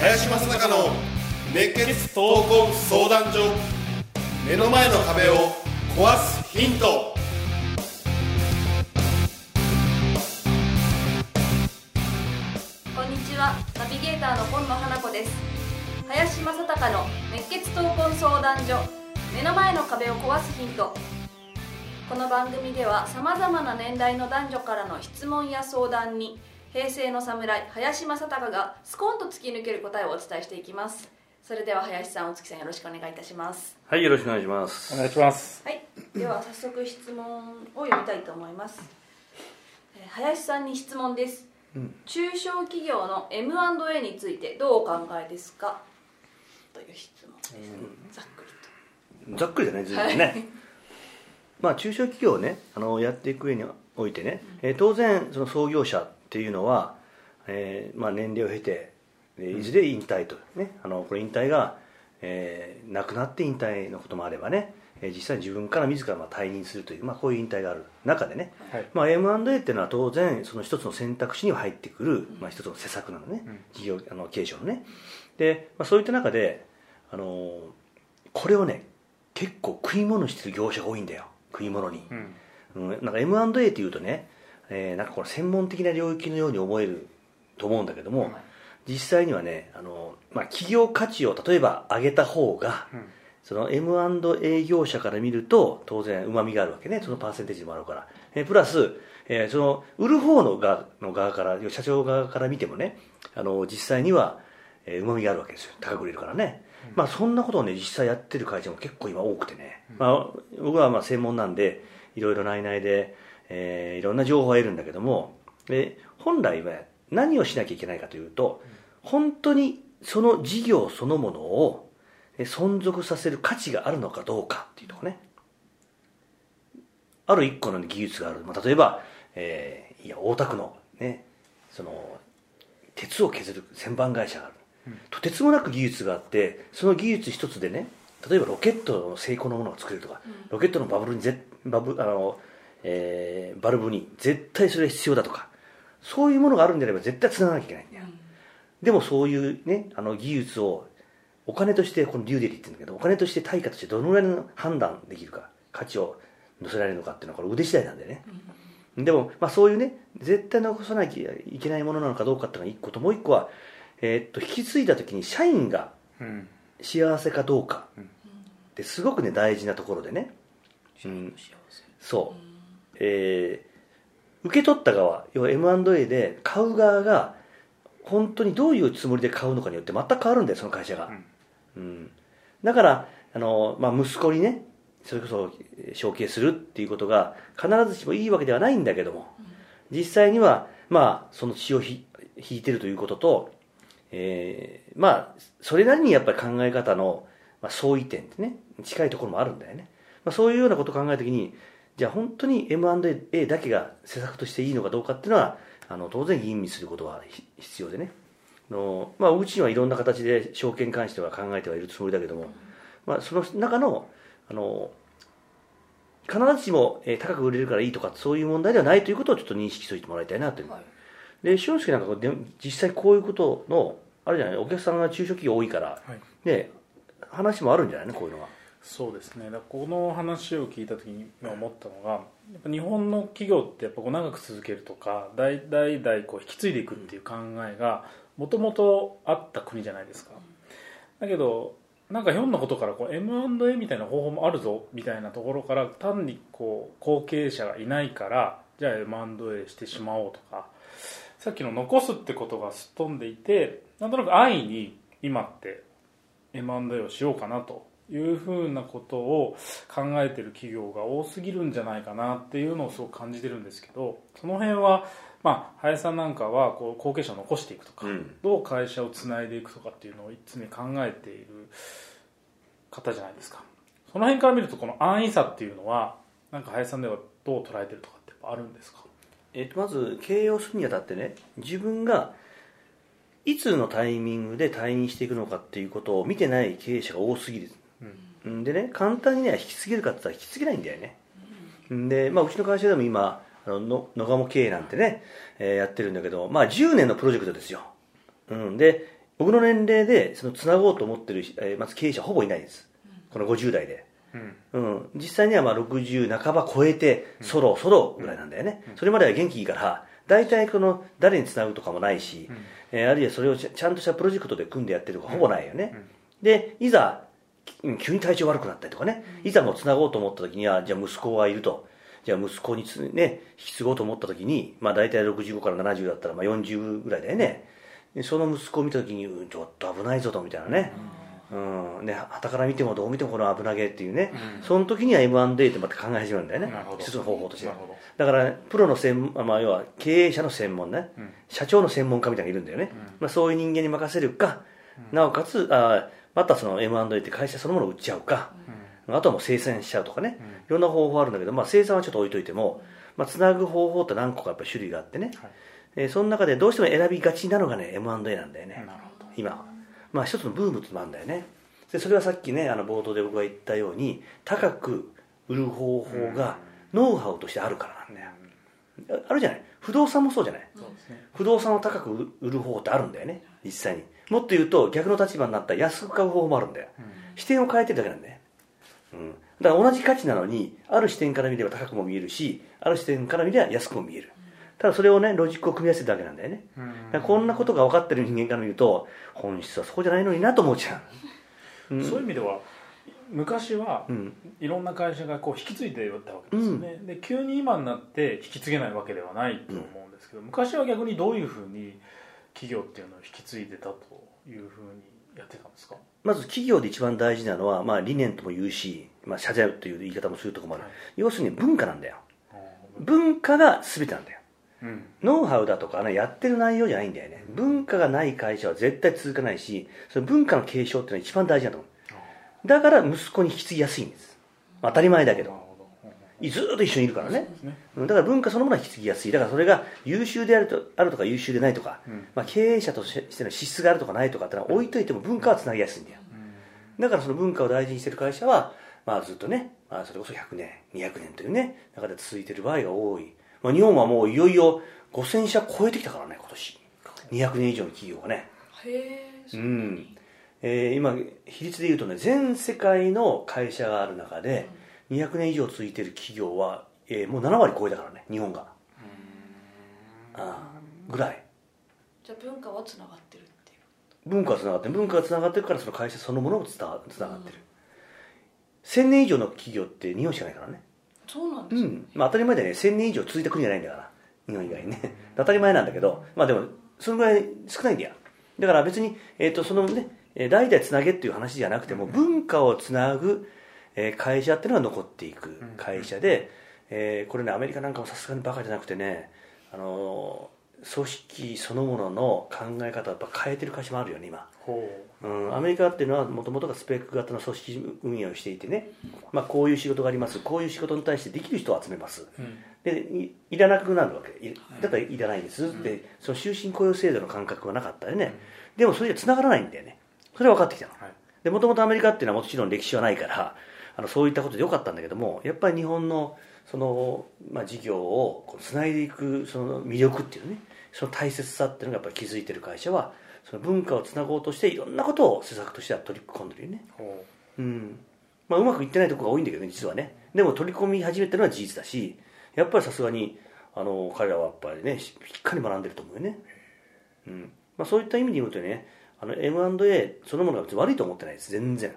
林正孝の熱血闘魂相談所目の前の壁を壊すヒント。こんにちは。ナビゲーターの今野花子です。林正孝の熱血闘魂相談所。目の前の壁を壊すヒント。この番組ではさまざまな年代の男女からの質問や相談に平成の侍林正孝がスコンと突き抜ける答えをお伝えしていきます。それでは林さんお月さんよろしくお願いいたします。はい、よろしくお願いします。お願いします。はい。では早速質問を読みたいと思います。えー林さんに質問です、中小企業の M&A についてどうお考えですか？という質問。です、ざっくりと。ざっくりだね、ずいぶんね。まあ、中小企業をね、あの、やっていく上においてね、えー当然、その創業者っていうのは、えーまあ、年齢を経て、でいずれ引退と、ね、あの、これ引退が、えー亡くなって引退のこともあればね、えー実際に自分から自らまあ退任するという、まあ、こういう引退がある中でね、はい。まあ、M&A っていうのは当然その一つの選択肢には入ってくる、まあ、一つの施策なのね、事業あの経営者のね。で、まあ、そういった中で、あのーこれをね結構食い物にしてる業者が多いんだよ。食い物に、うん。うん、なんか M&A っていうとね、えーなんかこれ専門的な領域のように思えると思うんだけども、実際にはね、あのまあ、企業価値を例えば上げた方が、うんその M&A 業者から見ると当然うまみがあるわけね。そのパーセンテージもあるから、えープラス、えーその売る方の側の側から社長側から見てもねあの実際にはうまみがあるわけですよ。高く売れるからね、まあそんなことをね実際やってる会社も結構今多くてね、まあ、僕はまあ専門なんでいろいろ内々で、えーいろんな情報を得るんだけどもで本来は何をしなきゃいけないかというと本当にその事業そのものをえ存続させる価値があるのかどうかっていうところね。ある一個の技術がある、まあ、例えば、えーいや大田区のねその鉄を削る旋盤会社がある、とてつもなく技術があってその技術一つでね例えばロケットの成功のものを作れるとか、ロケットのバブルにぜバブあの、えーバルブに絶対それが必要だとかそういうものがあるんであれば絶対つながなきゃいけない。ん。だよ、でもそういうねあの技術をお金としてこのデューデリって言うんだけどお金として対価としてどのぐらいの判断できるか価値を乗せられるのかっていうのはこれ腕次第なんだよね、でも、まあ、そういうね絶対残さなきゃいけないものなのかどうかっていうのが一個ともう一個は、えーっと引き継いだ時に社員がうん。幸せかどうかってすごくね大事なところでね、うん、そう、えー受け取った側要は M&A で買う側が本当にどういうつもりで買うのかによって全く変わるんだよその会社が、うんだからあの、まあ、息子にねそれこそ承継するっていうことが必ずしもいいわけではないんだけども、実際にはまあその血を引いてるということと、えーまあそれなりにやっぱり考え方の、まあ、相違点ってね近いところもあるんだよね、まあ、そういうようなことを考えた時にじゃあ本当に M&A だけが施策としていいのかどうかっていうのはあの当然吟味することは必要でね。の、まあ、うちにはいろんな形で証券に関しては考えてはいるつもりだけども、まあ、その中のあの必ずしも、えー高く売れるからいいとかそういう問題ではないということをちょっと認識しておいてもらいたいなという、はい。で俊介なんかで実際こういうことのあるじゃない？お客さんが中小企業多いから、はい。ね話もあるんじゃないの？こういうのは。そうですね。だこの話を聞いた時に思ったのがやっぱ日本の企業ってやっぱこう長く続けるとか代代々こう引き継いでいくっていう考えがもともとあった国じゃないですか。だけどなんかひょんなことからこう M&A みたいな方法もあるぞみたいなところから単にこう後継者がいないからじゃあ M&A してしまおうとかさっきの残すってことがすっ飛んでいてなんとなく安易に今って M&A をしようかなというふうなことを考えてる企業が多すぎるんじゃないかなっていうのをすごく感じてるんですけどその辺はまあ林さんなんかはこう後継者を残していくとか、うん。どう会社をつないでいくとかっていうのを常に考えている方じゃないですか。その辺から見るとこの安易さっていうのはなんか林さんではどう捉えてるとかってあるんですか？えっとまず経営をするにあたってね自分がいつのタイミングで退任していくのかっていうことを見てない経営者が多すぎる、うん、でね簡単にね引き継げるかって言ったら引き継げないんだよね、で、まあ、うちの会社でも今あのの野鴨経営なんてね、えーやってるんだけど、まあ、10年のプロジェクトですよ、うん、で僕の年齢でそのつなごうと思ってる、えーまず経営者ほぼいないです。この50代で、うん。うん、実際にはまあ60半ば超えてそろそろぐらいなんだよね、それまでは元気いいから大体この誰につなぐとかもないし、えーあるいはそれをちゃちゃんとしたプロジェクトで組んでやってるとかほぼないよね、でいざうん急に体調悪くなったりとかね、いざもうつなごうと思った時にはじゃあ息子がいるとじゃあ息子につ、ね、引き継ごうと思った時に、まあ、大体65から70だったらまあ40ぐらいだよね、でその息子を見た時にうんちょっと危ないぞとみたいなね、うん。ね、旗から見てもどう見てもこの危なげっていうね、その時には M&A ってまた考え始めるんだよね。一つの方法として。だからプロの専門、まあ、要は経営者の専門ね、社長の専門家みたいなのがいるんだよね、まあ、そういう人間に任せるか、なおかつあまたその M&A って会社そのものを売っちゃうか、あとはもう生産しちゃうとかね、いろんな方法あるんだけど、まあ、生産はちょっと置いといても、まあ、つなぐ方法って何個かやっぱ種類があってね、えーその中でどうしても選びがちなのがね M&A なんだよね。今。まあ一つのブームってのもあるんだよね。でそれはさっきねあの冒頭で僕が言ったように高く売る方法がノウハウとしてあるからなんだよ、ああるじゃない？不動産もそうじゃない？ね。不動産を高く売る方法ってあるんだよね。実際に。もっと言うと逆の立場になったら安く買う方法もあるんだよ、視点を変えてるだけなんだよ、うん、だから同じ価値なのにある視点から見れば高くも見えるしある視点から見れば安くも見える。ただそれをねロジックを組み合わせてるだけなんだよね、だからこんなことが分かってる人間から見ると本質はそこじゃないのになと思っちゃう、そういう意味では昔はうん。いろんな会社がこう引き継いでいったわけですよね、で急に今になって引き継げないわけではないと思うんですけど、昔は逆にどういうふうに企業っていうのを引き継いでたというふうにやってたんですか？まず企業で一番大事なのは、まあ、理念とも言うし、まあ、謝罪という言い方もするところもある、はい。要するに文化なんだよ。文化が全てなんだよ。うん。ノウハウだとかねやってる内容じゃないんだよね。文化がない会社は絶対続かないしその文化の継承っていうのは一番大事だと思う。だから息子に引き継ぎやすいんです。当たり前だけどずーっと一緒にいるからね。ね。うんだから文化そのものは引き継ぎやすい。だからそれが優秀であるとあるとか優秀でないとか、まあ、経営者としての資質があるとかないとかってのは置いといても文化はつなぎやすいんだよ、だからその文化を大事にしてる会社は、まあ、ずっとね、まあ、それこそ100年200年というね中で続いてる場合が多い、まあ、日本はもういよいよ5000社超えてきたからね今年。200年以上の企業がね。へえうん、えー今比率でいうとね全世界の会社がある中で200年以上続いてる企業は、えーもう7割超えたからね日本が。ああぐらい。じゃあ文化はつながってるっていう。文化がつながってる。文化がつながってるからその会社そのものもつなつながってる、1000年以上の企業って日本しかないからね。そうなんですね、うん、まあ、当たり前だよね。1000年以上続いた国じゃないんだから日本以外にね。当たり前なんだけどまあでもそのぐらい少ないんだよ。だから別に、えー、とそのねえー代々つなげっていう話じゃなくても文化をつなぐ、えー会社っていうのが残っていく会社で、えーこれねアメリカなんかもさすがにバカじゃなくてねあのー組織そのものの考え方をやっぱ変えてる会社もあるよね今。ほう。ん、アメリカっていうのはもともとがスペック型の組織運営をしていてね、まあ、こういう仕事があります。こういう仕事に対してできる人を集めます、う、うん。でいいらなくなるわけ。いだからいらないんです。って、その終身雇用制度の感覚はなかったよね、でもそれじゃ繋がらないんだよね。それは分かってきたの。はい。でもともとアメリカっていうのはもちろん歴史はないからあのそういったことでよかったんだけどもやっぱり日本のその、まあ、事業をつないでいくその魅力っていうねその大切さっていうのがやっぱり気づいてる会社はその文化をつなごうとしていろんなことを施策としては取り込んでるよね。ほう。ん。まあ、うまくいってないところが多いんだけどね実はね。でも取り込み始めてるのは事実だしやっぱりさすがにあの彼らはやっぱりねししっかり学んでると思うよね、うん。まあ、そういった意味で言うとねあの M&A そのものが別に悪いと思ってないです。全然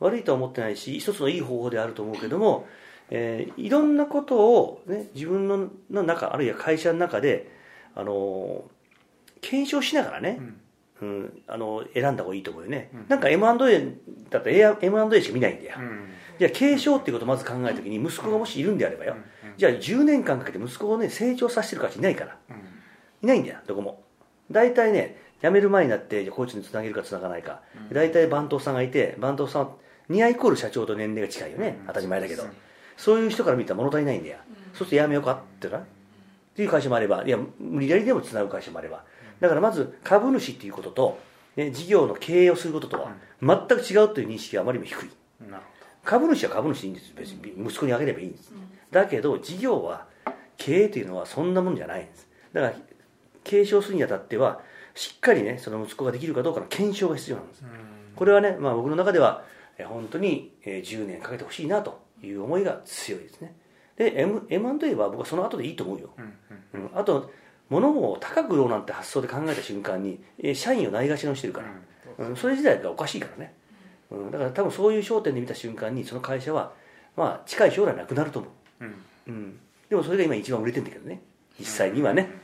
悪いとは思ってないし一つのいい方法であると思うけども、えーいろんなことを、ね、自分のの中あるいは会社の中であの検証しながらね、うん、あの選んだ方がいいと思うよね、なんか M&A だと M&A しか見ないんだよ、ううん。じゃあ継承っていうことをまず考えた時に息子がもしいるんであればよ、じゃあ10年間かけて息子をね成長させてる会社いないから。いないんだよどこも。大体ね辞める前になってじゃあこいつにつなげるかつながないか、大体番頭さんがいて番頭さんニアイコール社長と年齢が近いよね、当たり前だけど、そういう人から見たら物足りないんだよ、そうすると辞めようかってな。っていう会社もあればいや無理やりでもつなぐ会社もあれば。だからまず株主っていうことと、ね、事業の経営をすることとは全く違うという認識があまりにも低い。株主は株主でいいんです。別に息子にあげればいいんです、だけど事業は経営というのはそんなもんじゃないんです。だから継承するにあたってはしっかりねその息子ができるかどうかの検証が必要なんです、これはね、まあ、僕の中ではえ本当にえー10年かけてほしいなという思いが強いですね。で M- M&A は僕はその後でいいと思うよ、うんうん。うん、あと物を高く売ろうなんて発想で考えた瞬間にえー社員をないがしろにしてるから、うん、それ自体がおかしいからね、うん、だから多分そういう焦点で見た瞬間にその会社はまあ近い将来なくなると思う、うん。うん、でもそれが今一番売れてるんだけどね。実際にはね、うん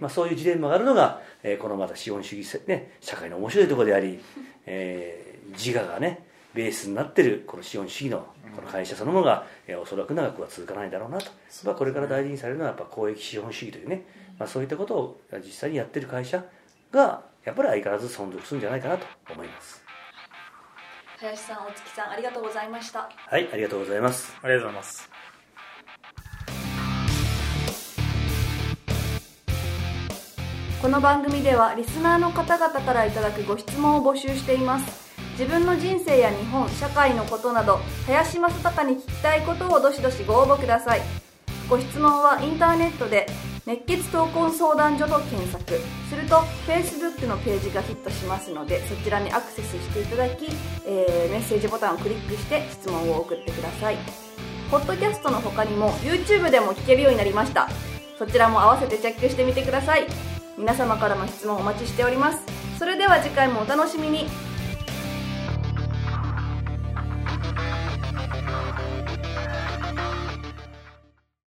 まあ、そういうジレンマがあるのが、えーこのまた資本主義せ、ね、社会の面白いところであり、えー自我がねベースになってるこの資本主義のこの会社そのものが、えーおそらく長くは続かないだろうなと、まあ、これから大事にされるのはやっぱ公益資本主義というね、まあ、そういったことを実際にやってる会社がやっぱり相変わらず存続するんじゃないかなと思います。林さん大月さんありがとうございました。はいありがとうございます。ありがとうございますこの番組ではリスナーの方々からいただくご質問を募集しています。自分の人生や日本社会のことなど林正孝に聞きたいことをどしどしご応募ください。ご質問はインターネットで熱血闘魂相談所と検索。すると Facebook のページがヒットしますのでそちらにアクセスしていただき、えーメッセージボタンをクリックして質問を送ってください。ポッドキャストの他にも YouTube でも聞けるようになりました。そちらも合わせてチェックしてみてください。皆様からの質問お待ちしております。それでは次回もお楽しみに。